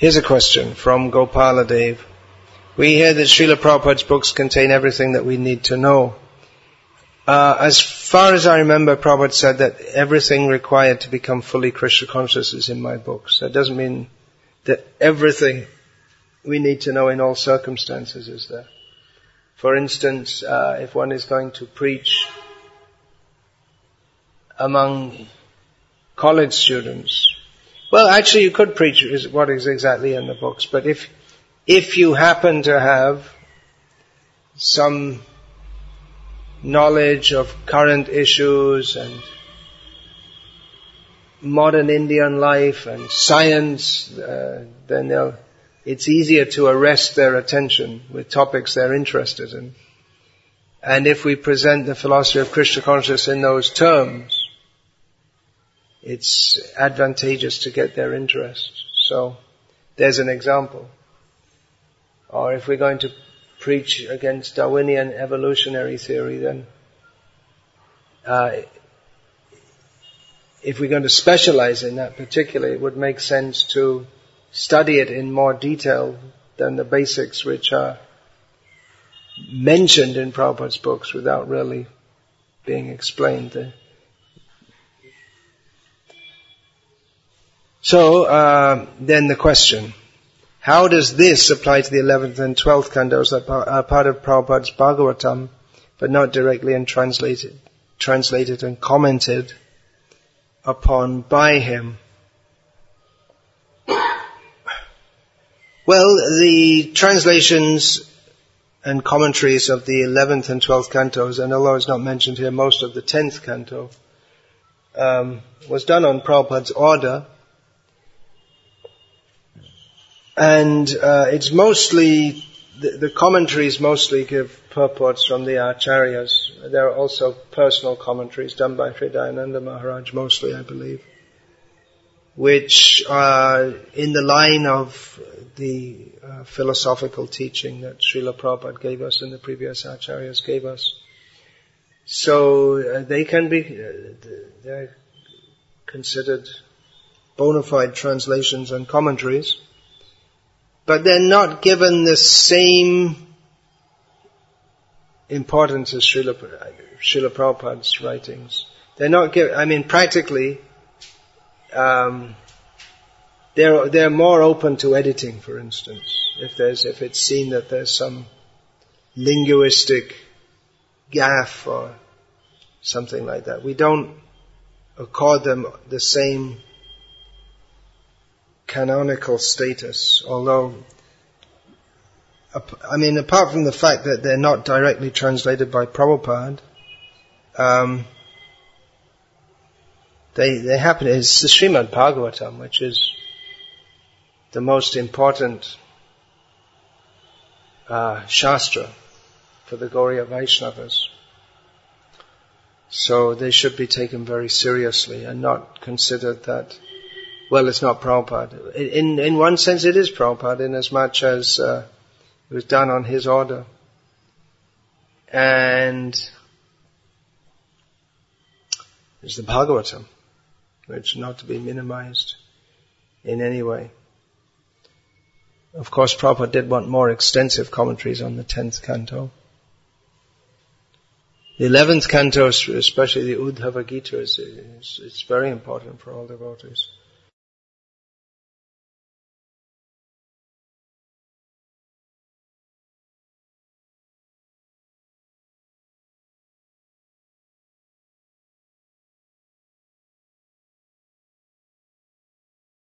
Here's a question from Gopala Dev. We hear that Srila Prabhupada's books contain everything that we need to know. Uh, as far as I remember, Prabhupada said that everything required to become fully Krishna conscious is in my books. That doesn't mean that everything we need to know in all circumstances is there. For instance, uh, if one is going to preach among college students, well, actually, you could preach what is exactly in the books, but if if you happen to have some knowledge of current issues and modern Indian life and science, uh, then it's easier to arrest their attention with topics they're interested in. And if we present the philosophy of Krishna consciousness in those terms, it's advantageous to get their interest. So, there's an example. Or if we're going to preach against Darwinian evolutionary theory, then uh, if we're going to specialize in that particularly, it would make sense to study it in more detail than the basics which are mentioned in Prabhupada's books without really being explained. So, uh, then the question. How does this apply to the 11th and 12th cantos that are part of Prabhupada's Bhagavatam, but not directly and translated, translated and commented upon by him? Well, the translations and commentaries of the 11th and 12th cantos, and although it's not mentioned here, most of the 10th canto, um, was done on Prabhupada's order, And uh, it's mostly, the, the, commentaries mostly give purports from the acharyas. There are also personal commentaries done by Hridayananda Maharaj, mostly I believe, which are in the line of the uh, philosophical teaching that Srila Prabhupada gave us and the previous acharyas gave us. So uh, they can be, uh, they're considered bona fide translations and commentaries but they're not given the same importance as Srila, Srila Prabhupada's writings. They're not given, I mean, practically, um, they're, they're more open to editing, for instance. If there's, if it's seen that there's some linguistic gaffe or something like that. We don't accord them the same canonical status, although, I mean, apart from the fact that they're not directly translated by Prabhupada, um, they, they happen, the Srimad Bhagavatam, which is the most important uh, Shastra for the Gaudiya Vaishnavas. So they should be taken very seriously and not considered that well, it's not Prabhupada. In, in one sense it is Prabhupada in as much as uh, it was done on his order. And it's the Bhagavatam, which not to be minimized in any way. Of course, Prabhupada did want more extensive commentaries on the 10th canto. The 11th canto, especially the Uddhava Gita, is, is, is very important for all devotees.